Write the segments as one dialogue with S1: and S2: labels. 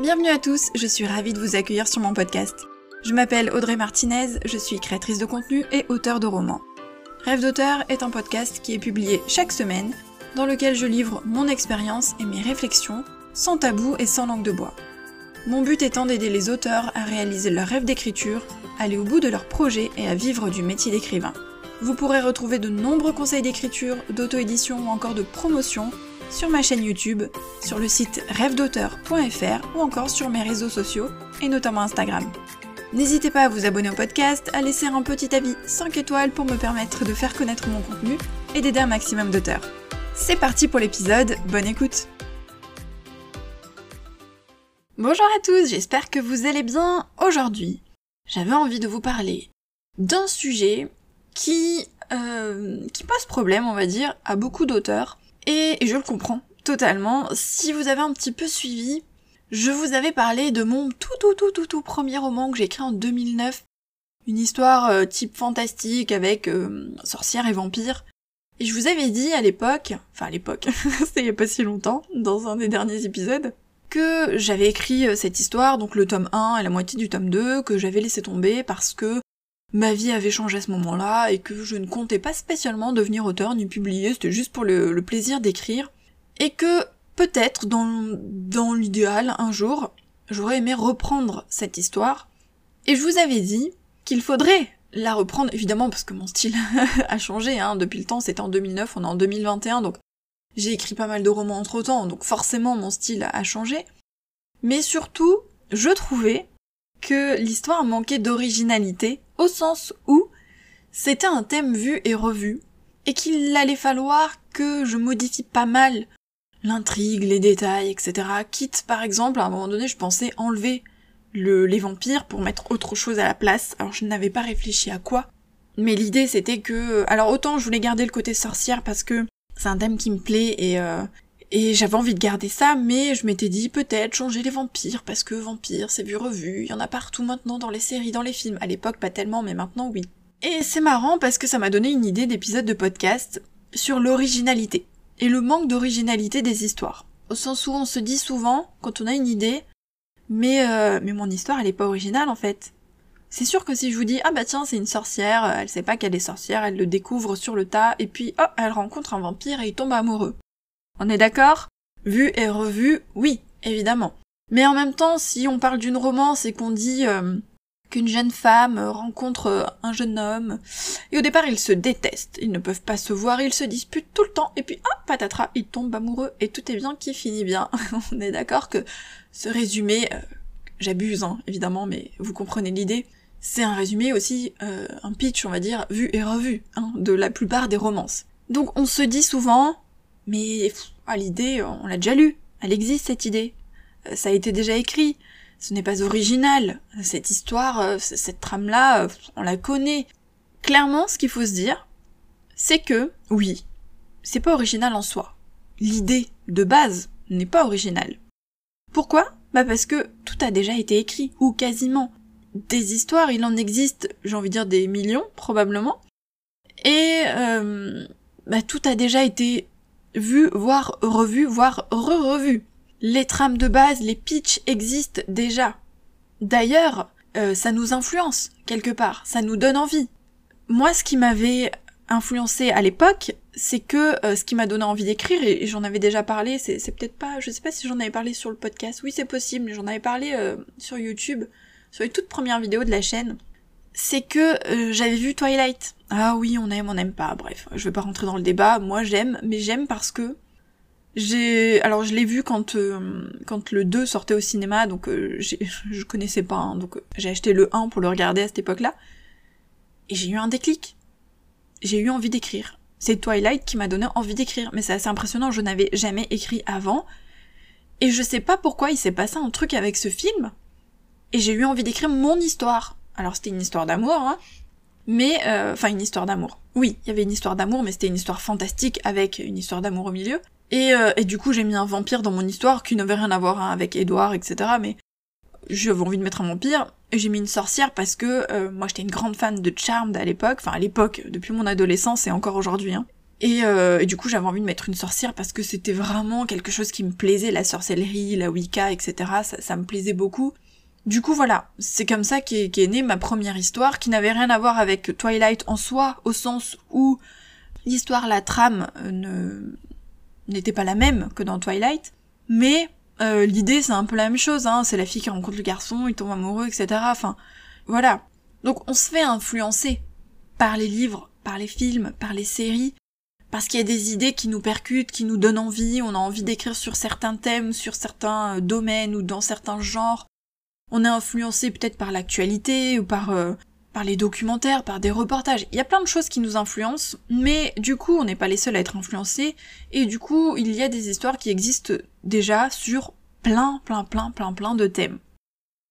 S1: Bienvenue à tous, je suis ravie de vous accueillir sur mon podcast. Je m'appelle Audrey Martinez, je suis créatrice de contenu et auteur de romans. Rêve d'auteur est un podcast qui est publié chaque semaine, dans lequel je livre mon expérience et mes réflexions, sans tabou et sans langue de bois. Mon but étant d'aider les auteurs à réaliser leur rêve d'écriture, aller au bout de leur projet et à vivre du métier d'écrivain. Vous pourrez retrouver de nombreux conseils d'écriture, d'auto-édition ou encore de promotion sur ma chaîne YouTube, sur le site rêvedauteur.fr ou encore sur mes réseaux sociaux et notamment Instagram. N'hésitez pas à vous abonner au podcast, à laisser un petit avis 5 étoiles pour me permettre de faire connaître mon contenu et d'aider un maximum d'auteurs. C'est parti pour l'épisode, bonne écoute Bonjour à tous, j'espère que vous allez bien. Aujourd'hui, j'avais envie de vous parler d'un sujet qui, euh, qui pose problème, on va dire, à beaucoup d'auteurs et, je le comprends totalement. Si vous avez un petit peu suivi, je vous avais parlé de mon tout tout tout tout tout premier roman que j'ai écrit en 2009. Une histoire euh, type fantastique avec euh, sorcière et vampire. Et je vous avais dit à l'époque, enfin à l'époque, c'était il pas si longtemps, dans un des derniers épisodes, que j'avais écrit euh, cette histoire, donc le tome 1 et la moitié du tome 2, que j'avais laissé tomber parce que ma vie avait changé à ce moment-là et que je ne comptais pas spécialement devenir auteur ni publier, c'était juste pour le, plaisir d'écrire. Et que peut-être dans, dans l'idéal, un jour, j'aurais aimé reprendre cette histoire. Et je vous avais dit qu'il faudrait la reprendre, évidemment parce que mon style a changé, hein, depuis le temps, c'était en 2009, on est en 2021, donc j'ai écrit pas mal de romans entre temps, donc forcément mon style a changé. Mais surtout, je trouvais que l'histoire manquait d'originalité, au sens où c'était un thème vu et revu, et qu'il allait falloir que je modifie pas mal l'intrigue, les détails, etc. Quitte par exemple, à un moment donné, je pensais enlever le, les vampires pour mettre autre chose à la place, alors je n'avais pas réfléchi à quoi. Mais l'idée c'était que... Alors autant je voulais garder le côté sorcière parce que c'est un thème qui me plaît et, euh, et j'avais envie de garder ça, mais je m'étais dit peut-être changer les vampires, parce que vampires, c'est vu revu, il y en a partout maintenant dans les séries, dans les films. À l'époque, pas tellement, mais maintenant, oui. Et c'est marrant parce que ça m'a donné une idée d'épisode de podcast sur l'originalité, et le manque d'originalité des histoires. Au sens où on se dit souvent, quand on a une idée, mais, euh, mais mon histoire, elle est pas originale en fait. C'est sûr que si je vous dis, ah bah tiens, c'est une sorcière, elle sait pas qu'elle est sorcière, elle le découvre sur le tas, et puis, oh, elle rencontre un vampire et il tombe amoureux. On est d'accord? Vu et revu, oui, évidemment. Mais en même temps, si on parle d'une romance et qu'on dit euh, qu'une jeune femme rencontre euh, un jeune homme, et au départ ils se détestent, ils ne peuvent pas se voir, ils se disputent tout le temps, et puis ah, patatras, ils tombent amoureux, et tout est bien qui finit bien. on est d'accord que ce résumé, euh, j'abuse hein, évidemment, mais vous comprenez l'idée, c'est un résumé aussi, un pitch on va dire, vu et revu, hein, de la plupart des romances. Donc on se dit souvent, mais à l'idée, on l'a déjà lu. Elle existe cette idée. Euh, ça a été déjà écrit. Ce n'est pas original. Cette histoire, euh, cette trame-là, euh, on la connaît. Clairement, ce qu'il faut se dire, c'est que, oui, c'est pas original en soi. L'idée de base n'est pas originale. Pourquoi? Bah parce que tout a déjà été écrit, ou quasiment. Des histoires, il en existe, j'ai envie de dire des millions, probablement. Et bah, tout a déjà été vu, voire revu, voire re-revu. Les trames de base, les pitchs existent déjà. D'ailleurs, euh, ça nous influence quelque part, ça nous donne envie. Moi, ce qui m'avait influencé à l'époque, c'est que euh, ce qui m'a donné envie d'écrire, et, j'en avais déjà parlé, c'est, peut-être pas, je sais pas si j'en avais parlé sur le podcast, oui c'est possible, j'en avais parlé euh, sur YouTube, sur les toutes premières vidéos de la chaîne, c'est que j'avais vu Twilight. Ah oui, on aime, on n'aime pas, bref, je vais pas rentrer dans le débat, moi j'aime, mais j'aime parce que j'ai alors je l'ai vu quand euh, quand le 2 sortait au cinéma donc euh, je connaissais pas hein, donc euh, j'ai acheté le 1 pour le regarder à cette époque-là et j'ai eu un déclic. J'ai eu envie d'écrire. C'est Twilight qui m'a donné envie d'écrire mais c'est assez impressionnant, je n'avais jamais écrit avant et je sais pas pourquoi il s'est passé un truc avec ce film et j'ai eu envie d'écrire mon histoire. Alors c'était une histoire d'amour hein, mais euh, enfin une histoire d'amour. Oui, il y avait une histoire d'amour, mais c'était une histoire fantastique avec une histoire d'amour au milieu. Et, euh, et du coup, j'ai mis un vampire dans mon histoire qui n'avait rien à voir hein, avec Edouard, etc. Mais j'avais envie de mettre un vampire. Et j'ai mis une sorcière parce que euh, moi, j'étais une grande fan de Charmed à l'époque. Enfin, à l'époque, depuis mon adolescence et encore aujourd'hui. Hein. Euh, et, du coup, j'avais envie de mettre une sorcière parce que c'était vraiment quelque chose qui me plaisait, la sorcellerie, la Wicca, etc. Ça, me plaisait beaucoup. Du coup, voilà, c'est comme ça qu'est est née ma première histoire, qui n'avait rien à voir avec Twilight en soi, au sens où l'histoire, la trame euh, ne n'était pas la même que dans Twilight, mais euh, l'idée c'est un peu la même chose, hein. c'est la fille qui rencontre le garçon, il tombe amoureux, etc. Enfin, voilà. Donc on se fait influencer par les livres, par les films, par les séries, parce qu'il y a des idées qui nous percutent, qui nous donnent envie, on a envie d'écrire sur certains thèmes, sur certains euh, domaines ou dans certains genres. On est influencé peut-être par l'actualité ou par euh, par les documentaires, par des reportages. Il y a plein de choses qui nous influencent, mais du coup, on n'est pas les seuls à être influencés et du coup, il y a des histoires qui existent déjà sur plein, plein, plein, plein, plein de thèmes.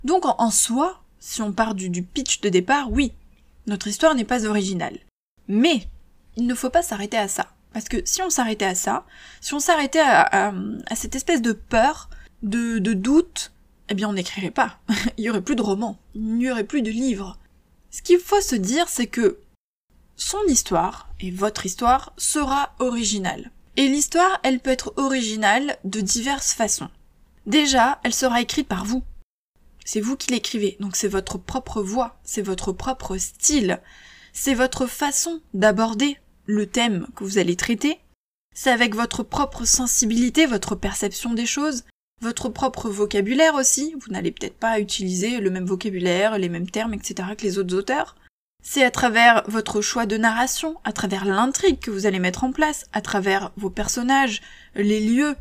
S1: Donc en, soi, si on part du, pitch de départ, oui, notre histoire n'est pas originale. Mais il ne faut pas s'arrêter à ça. Parce que si on s'arrêtait à ça, si on s'arrêtait à, cette espèce de peur, de doute, eh bien on n'écrirait pas. il y aurait plus de romans, il n'y aurait plus de livres. Ce qu'il faut se dire, c'est que son histoire, et votre histoire, sera originale. Et l'histoire, elle peut être originale de diverses façons. Déjà, elle sera écrite par vous. C'est vous qui l'écrivez, donc c'est votre propre voix, c'est votre propre style, c'est votre façon d'aborder le thème que vous allez traiter, c'est avec votre propre sensibilité, votre perception des choses, votre propre vocabulaire aussi, vous n'allez peut-être pas utiliser le même vocabulaire, les mêmes termes, etc. que les autres auteurs. C'est à travers votre choix de narration, à travers l'intrigue que vous allez mettre en place, à travers vos personnages, les lieux.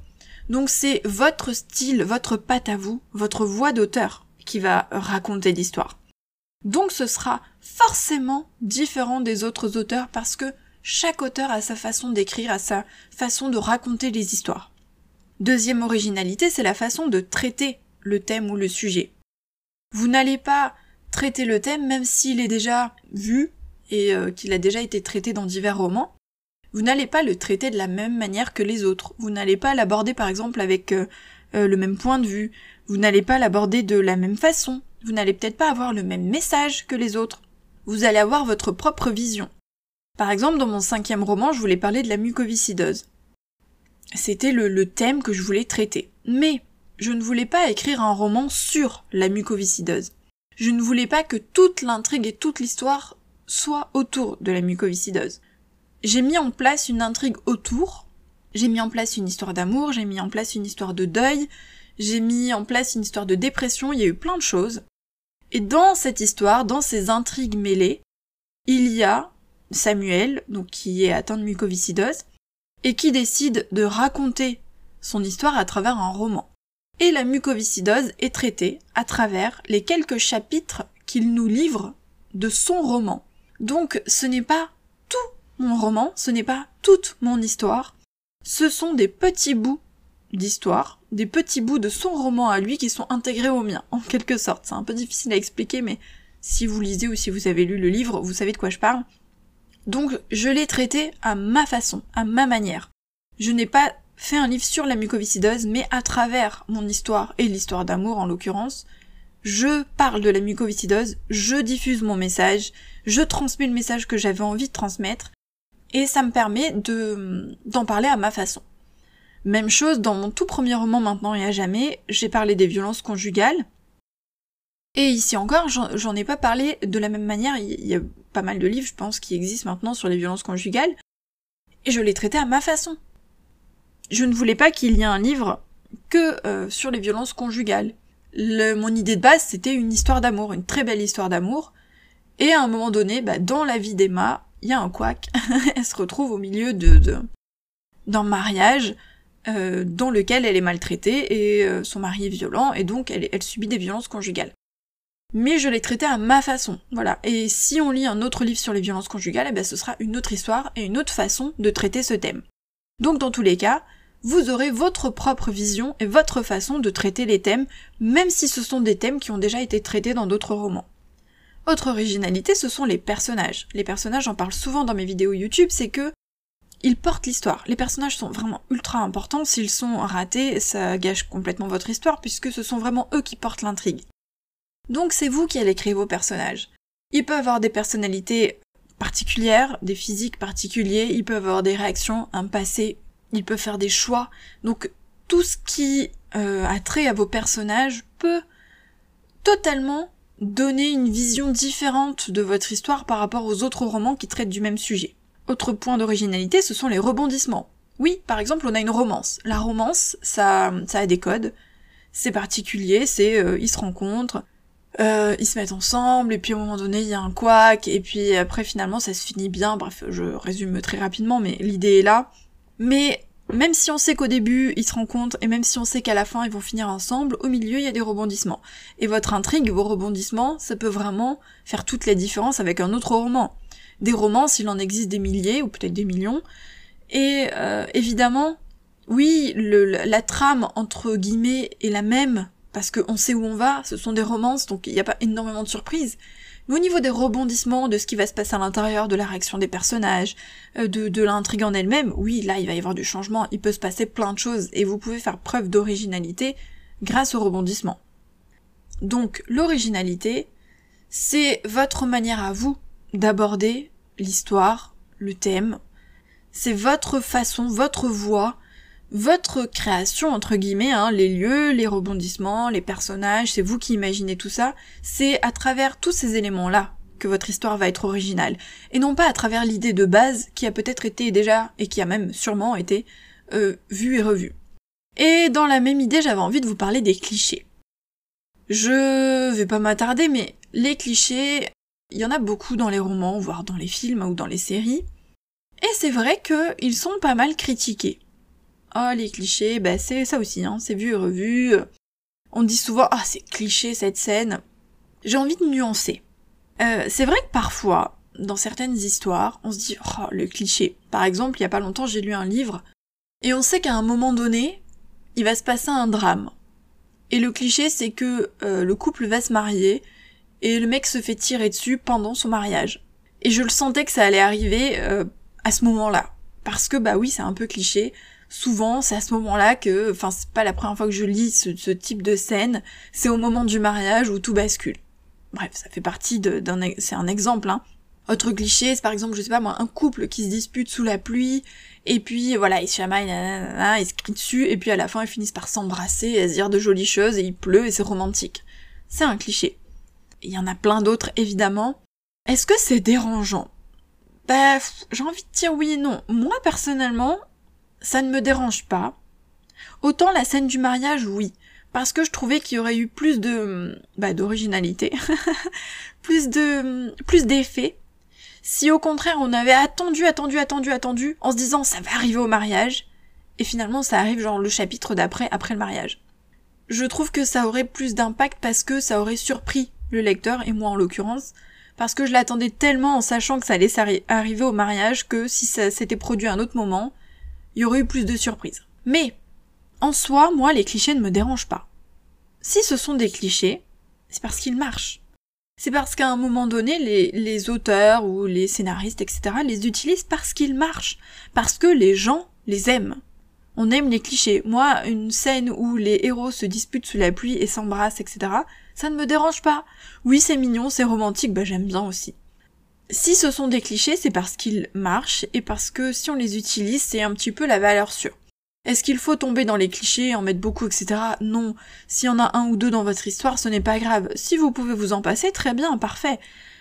S1: Donc c'est votre style, votre patte à vous, votre voix d'auteur qui va raconter l'histoire. Donc ce sera forcément différent des autres auteurs parce que chaque auteur a sa façon d'écrire, a sa façon de raconter les histoires. Deuxième originalité, c'est la façon de traiter le thème ou le sujet. Vous n'allez pas traiter le thème même s'il est déjà vu et euh, qu'il a déjà été traité dans divers romans. Vous n'allez pas le traiter de la même manière que les autres. Vous n'allez pas l'aborder par exemple avec euh, euh, le même point de vue. Vous n'allez pas l'aborder de la même façon. Vous n'allez peut-être pas avoir le même message que les autres. Vous allez avoir votre propre vision. Par exemple, dans mon cinquième roman, je voulais parler de la mucoviscidose. C'était le, thème que je voulais traiter. Mais je ne voulais pas écrire un roman sur la mucoviscidose. Je ne voulais pas que toute l'intrigue et toute l'histoire soient autour de la mucoviscidose. J'ai mis en place une intrigue autour, j'ai mis en place une histoire d'amour, j'ai mis en place une histoire de deuil, j'ai mis en place une histoire de dépression, il y a eu plein de choses. Et dans cette histoire, dans ces intrigues mêlées, il y a Samuel, donc qui est atteint de mucoviscidose, et qui décide de raconter son histoire à travers un roman. Et la mucoviscidose est traitée à travers les quelques chapitres qu'il nous livre de son roman. Donc ce n'est pas tout mon roman, ce n'est pas toute mon histoire, ce sont des petits bouts d'histoire, des petits bouts de son roman à lui qui sont intégrés au mien, en quelque sorte. C'est un peu difficile à expliquer, mais si vous lisez ou si vous avez lu le livre, vous savez de quoi je parle. Donc je l'ai traité à ma façon, à ma manière. Je n'ai pas fait un livre sur la mucoviscidose, mais à travers mon histoire et l'histoire d'amour en l'occurrence, je parle de la mucoviscidose, je diffuse mon message, je transmets le message que j'avais envie de transmettre, et ça me permet de d'en parler à ma façon. Même chose dans mon tout premier roman maintenant et à jamais, j'ai parlé des violences conjugales. Et ici encore, j'en ai pas parlé de la même manière, il y a pas mal de livres, je pense, qui existent maintenant sur les violences conjugales, et je l'ai traité à ma façon. Je ne voulais pas qu'il y ait un livre que euh, sur les violences conjugales. mon idée de base, c'était une histoire d'amour, une très belle histoire d'amour, et à un moment donné, bah, dans la vie d'Emma, il y a un couac, elle se retrouve au milieu de, d'un mariage euh, dans lequel elle est maltraitée et euh, son mari est violent et donc elle subit des violences conjugales mais je l'ai traité à ma façon. Voilà. Et si on lit un autre livre sur les violences conjugales, eh ben ce sera une autre histoire et une autre façon de traiter ce thème. Donc dans tous les cas, vous aurez votre propre vision et votre façon de traiter les thèmes, même si ce sont des thèmes qui ont déjà été traités dans d'autres romans. Autre originalité, ce sont les personnages. Les personnages, j'en parle souvent dans mes vidéos YouTube, c'est que ils portent l'histoire. Les personnages sont vraiment ultra importants. S'ils sont ratés, ça gâche complètement votre histoire puisque ce sont vraiment eux qui portent l'intrigue. Donc c'est vous qui allez créer vos personnages. Ils peuvent avoir des personnalités particulières, des physiques particuliers, ils peuvent avoir des réactions, un passé, ils peuvent faire des choix. Donc tout ce qui euh, a trait à vos personnages peut totalement donner une vision différente de votre histoire par rapport aux autres romans qui traitent du même sujet. Autre point d'originalité, ce sont les rebondissements. Oui, par exemple, on a une romance. La romance, ça, ça a des codes. C'est particulier, c'est euh, ils se rencontrent, euh, ils se mettent ensemble, et puis au moment donné, il y a un couac, et puis après, finalement, ça se finit bien. Bref, je résume très rapidement, mais l'idée est là. Mais même si on sait qu'au début ils se rencontrent et même si on sait qu'à la fin ils vont finir ensemble, au milieu il y a des rebondissements. Et votre intrigue, vos rebondissements, ça peut vraiment faire toutes les différences avec un autre roman. Des romans, s'il en existe des milliers ou peut-être des millions. Et euh, évidemment, oui, le, la trame entre guillemets est la même parce qu'on sait où on va. Ce sont des romances, donc il n'y a pas énormément de surprises. Mais au niveau des rebondissements, de ce qui va se passer à l'intérieur, de la réaction des personnages, euh, de, l'intrigue en elle-même, oui, là, il va y avoir du changement, il peut se passer plein de choses, et vous pouvez faire preuve d'originalité grâce au rebondissement. Donc, l'originalité, c'est votre manière à vous d'aborder l'histoire, le thème. C'est votre façon, votre voix votre création, entre guillemets, hein, les lieux, les rebondissements, les personnages, c'est vous qui imaginez tout ça, c'est à travers tous ces éléments-là que votre histoire va être originale, et non pas à travers l'idée de base qui a peut-être été déjà, et qui a même sûrement été, euh, vue et revue. Et dans la même idée, j'avais envie de vous parler des clichés. Je vais pas m'attarder, mais les clichés, il y en a beaucoup dans les romans, voire dans les films ou dans les séries, et c'est vrai qu'ils sont pas mal critiqués. Oh, les clichés, bah c'est ça aussi, hein, c'est vu et revu. On dit souvent, ah, c'est cliché cette scène. J'ai envie de nuancer. Euh, c'est vrai que parfois, dans certaines histoires, on se dit, oh, le cliché. Par exemple, il y a pas longtemps, j'ai lu un livre, et on sait qu'à un moment donné, il va se passer un drame. Et le cliché, c'est que euh, le couple va se marier, et le mec se fait tirer dessus pendant son mariage. Et je le sentais que ça allait arriver euh, à ce moment-là. Parce que, bah oui, c'est un peu cliché souvent c'est à ce moment-là que, enfin c'est pas la première fois que je lis ce, type de scène, c'est au moment du mariage où tout bascule. Bref, ça fait partie d'un, c'est un exemple, hein. Autre cliché, c'est par exemple, je sais pas moi, un couple qui se dispute sous la pluie, et puis voilà, ils se chamaillent, ils se crient dessus, et puis à la fin ils finissent par s'embrasser et à se dire de jolies choses, et il pleut et c'est romantique. C'est un cliché. Il y en a plein d'autres, évidemment. Est-ce que c'est dérangeant? Bah, j'ai envie de dire oui et non. Moi, personnellement, ça ne me dérange pas. Autant la scène du mariage, oui, parce que je trouvais qu'il y aurait eu plus de bah, d'originalité, plus de plus d'effets. Si au contraire on avait attendu, attendu, attendu, attendu, en se disant ça va arriver au mariage, et finalement ça arrive genre le chapitre d'après, après le mariage. Je trouve que ça aurait plus d'impact parce que ça aurait surpris le lecteur, et moi en l'occurrence, parce que je l'attendais tellement en sachant que ça allait arriver au mariage que si ça s'était produit à un autre moment, il y aurait eu plus de surprises. Mais, en soi, moi, les clichés ne me dérangent pas. Si ce sont des clichés, c'est parce qu'ils marchent. C'est parce qu'à un moment donné, les, les, auteurs ou les scénaristes, etc., les utilisent parce qu'ils marchent. Parce que les gens les aiment. On aime les clichés. Moi, une scène où les héros se disputent sous la pluie et s'embrassent, etc., ça ne me dérange pas. Oui, c'est mignon, c'est romantique, bah j'aime bien aussi. Si ce sont des clichés, c'est parce qu'ils marchent et parce que si on les utilise, c'est un petit peu la valeur sûre. Est-ce qu'il faut tomber dans les clichés, en mettre beaucoup, etc. Non. S'il y en a un ou deux dans votre histoire, ce n'est pas grave. Si vous pouvez vous en passer, très bien, parfait.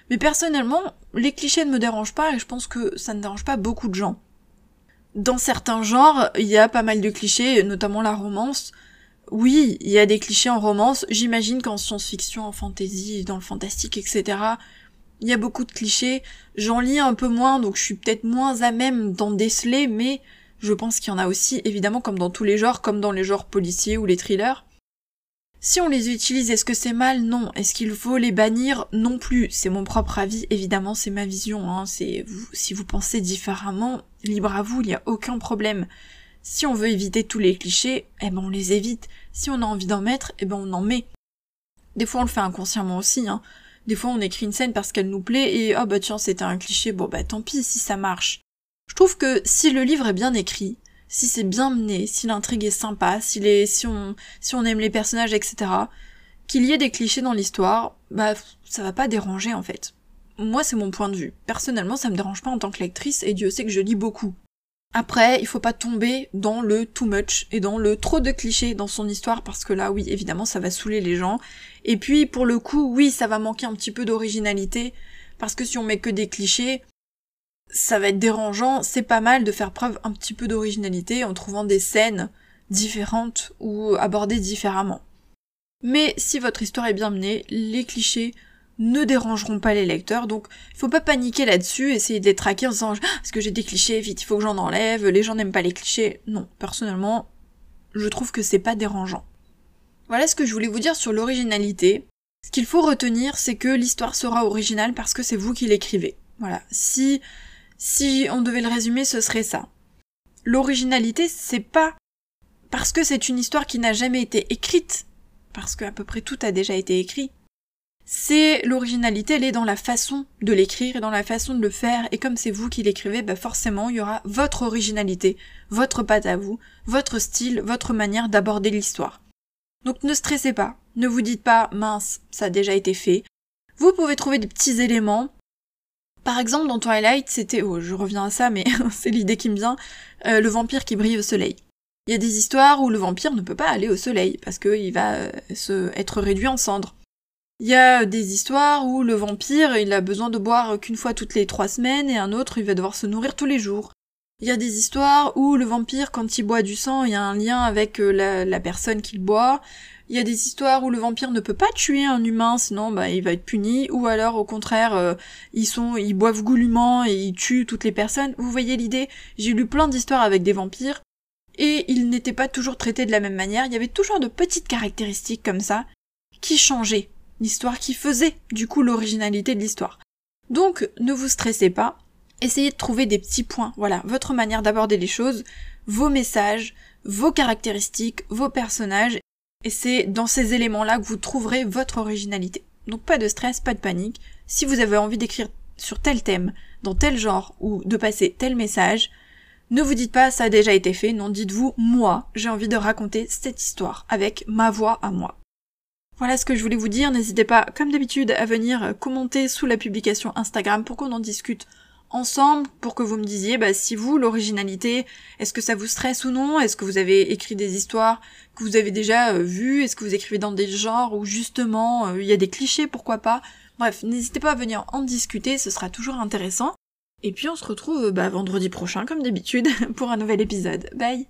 S1: Mais personnellement, les clichés ne me dérangent pas et je pense que ça ne dérange pas beaucoup de gens. Dans certains genres, il y a pas mal de clichés, notamment la romance. Oui, il y a des clichés en romance. J'imagine qu'en science-fiction, en fantasy, dans le fantastique, etc., il y a beaucoup de clichés. J'en lis un peu moins, donc je suis peut-être moins à même d'en déceler, mais je pense qu'il y en a aussi, évidemment, comme dans tous les genres, comme dans les genres policiers ou les thrillers. Si on les utilise, est-ce que c'est mal? Non. Est-ce qu'il faut les bannir? Non plus. C'est mon propre avis, évidemment, c'est ma vision. Hein. Si vous pensez différemment, libre à vous, il n'y a aucun problème. Si on veut éviter tous les clichés, eh ben on les évite. Si on a envie d'en mettre, eh ben on en met. Des fois on le fait inconsciemment aussi, hein. Des fois, on écrit une scène parce qu'elle nous plaît et oh bah tiens, c'était un cliché, bon bah tant pis si ça marche. Je trouve que si le livre est bien écrit, si c'est bien mené, si l'intrigue est sympa, si, si, on, si on aime les personnages, etc., qu'il y ait des clichés dans l'histoire, bah ça va pas déranger en fait. moi c'est mon point de vue. Personnellement, ça me dérange pas en tant que lectrice et Dieu sait que je lis beaucoup. Après, il faut pas tomber dans le too much et dans le trop de clichés dans son histoire parce que là, oui, évidemment, ça va saouler les gens. Et puis, pour le coup, oui, ça va manquer un petit peu d'originalité parce que si on met que des clichés, ça va être dérangeant. C'est pas mal de faire preuve un petit peu d'originalité en trouvant des scènes différentes ou abordées différemment. Mais si votre histoire est bien menée, les clichés ne dérangeront pas les lecteurs, donc il faut pas paniquer là-dessus, essayer de les traquer en disant ah, est-ce que j'ai des clichés, vite il faut que j'en enlève, les gens n'aiment pas les clichés. Non, personnellement, je trouve que c'est pas dérangeant. Voilà ce que je voulais vous dire sur l'originalité. Ce qu'il faut retenir, c'est que l'histoire sera originale parce que c'est vous qui l'écrivez. Voilà. Si, si on devait le résumer, ce serait ça. L'originalité, c'est pas parce que c'est une histoire qui n'a jamais été écrite, parce que à peu près tout a déjà été écrit, c'est l'originalité, elle est dans la façon de l'écrire et dans la façon de le faire, et comme c'est vous qui l'écrivez, bah forcément il y aura votre originalité, votre patte à vous, votre style, votre manière d'aborder l'histoire. Donc ne stressez pas, ne vous dites pas mince, ça a déjà été fait. Vous pouvez trouver des petits éléments. Par exemple dans Twilight, c'était, oh je reviens à ça, mais c'est l'idée qui me vient, euh, le vampire qui brille au soleil. Il y a des histoires où le vampire ne peut pas aller au soleil parce qu'il va euh, se, être réduit en cendres. Il y a des histoires où le vampire, il a besoin de boire qu'une fois toutes les trois semaines et un autre, il va devoir se nourrir tous les jours. Il y a des histoires où le vampire, quand il boit du sang, il y a un lien avec euh, la, personne qu'il boit. Il y a des histoires où le vampire ne peut pas tuer un humain, sinon bah, il va être puni. Ou alors au contraire, euh, ils sont, ils boivent goulûment et ils tuent toutes les personnes. Vous voyez l'idée? J'ai lu plein d'histoires avec des vampires et ils n'étaient pas toujours traités de la même manière. Il y avait toujours de petites caractéristiques comme ça qui changeaient l'histoire qui faisait du coup l'originalité de l'histoire. Donc ne vous stressez pas, essayez de trouver des petits points, voilà, votre manière d'aborder les choses, vos messages, vos caractéristiques, vos personnages, et c'est dans ces éléments-là que vous trouverez votre originalité. Donc pas de stress, pas de panique. Si vous avez envie d'écrire sur tel thème, dans tel genre, ou de passer tel message, ne vous dites pas ça a déjà été fait, non, dites-vous moi, j'ai envie de raconter cette histoire avec ma voix à moi. Voilà ce que je voulais vous dire. N'hésitez pas, comme d'habitude, à venir commenter sous la publication Instagram pour qu'on en discute ensemble, pour que vous me disiez bah, si vous, l'originalité, est-ce que ça vous stresse ou non? Est-ce que vous avez écrit des histoires que vous avez déjà euh, vues? Est-ce que vous écrivez dans des genres où justement euh, il y a des clichés, pourquoi pas? Bref, n'hésitez pas à venir en discuter, ce sera toujours intéressant. Et puis on se retrouve bah, vendredi prochain, comme d'habitude, pour un nouvel épisode. Bye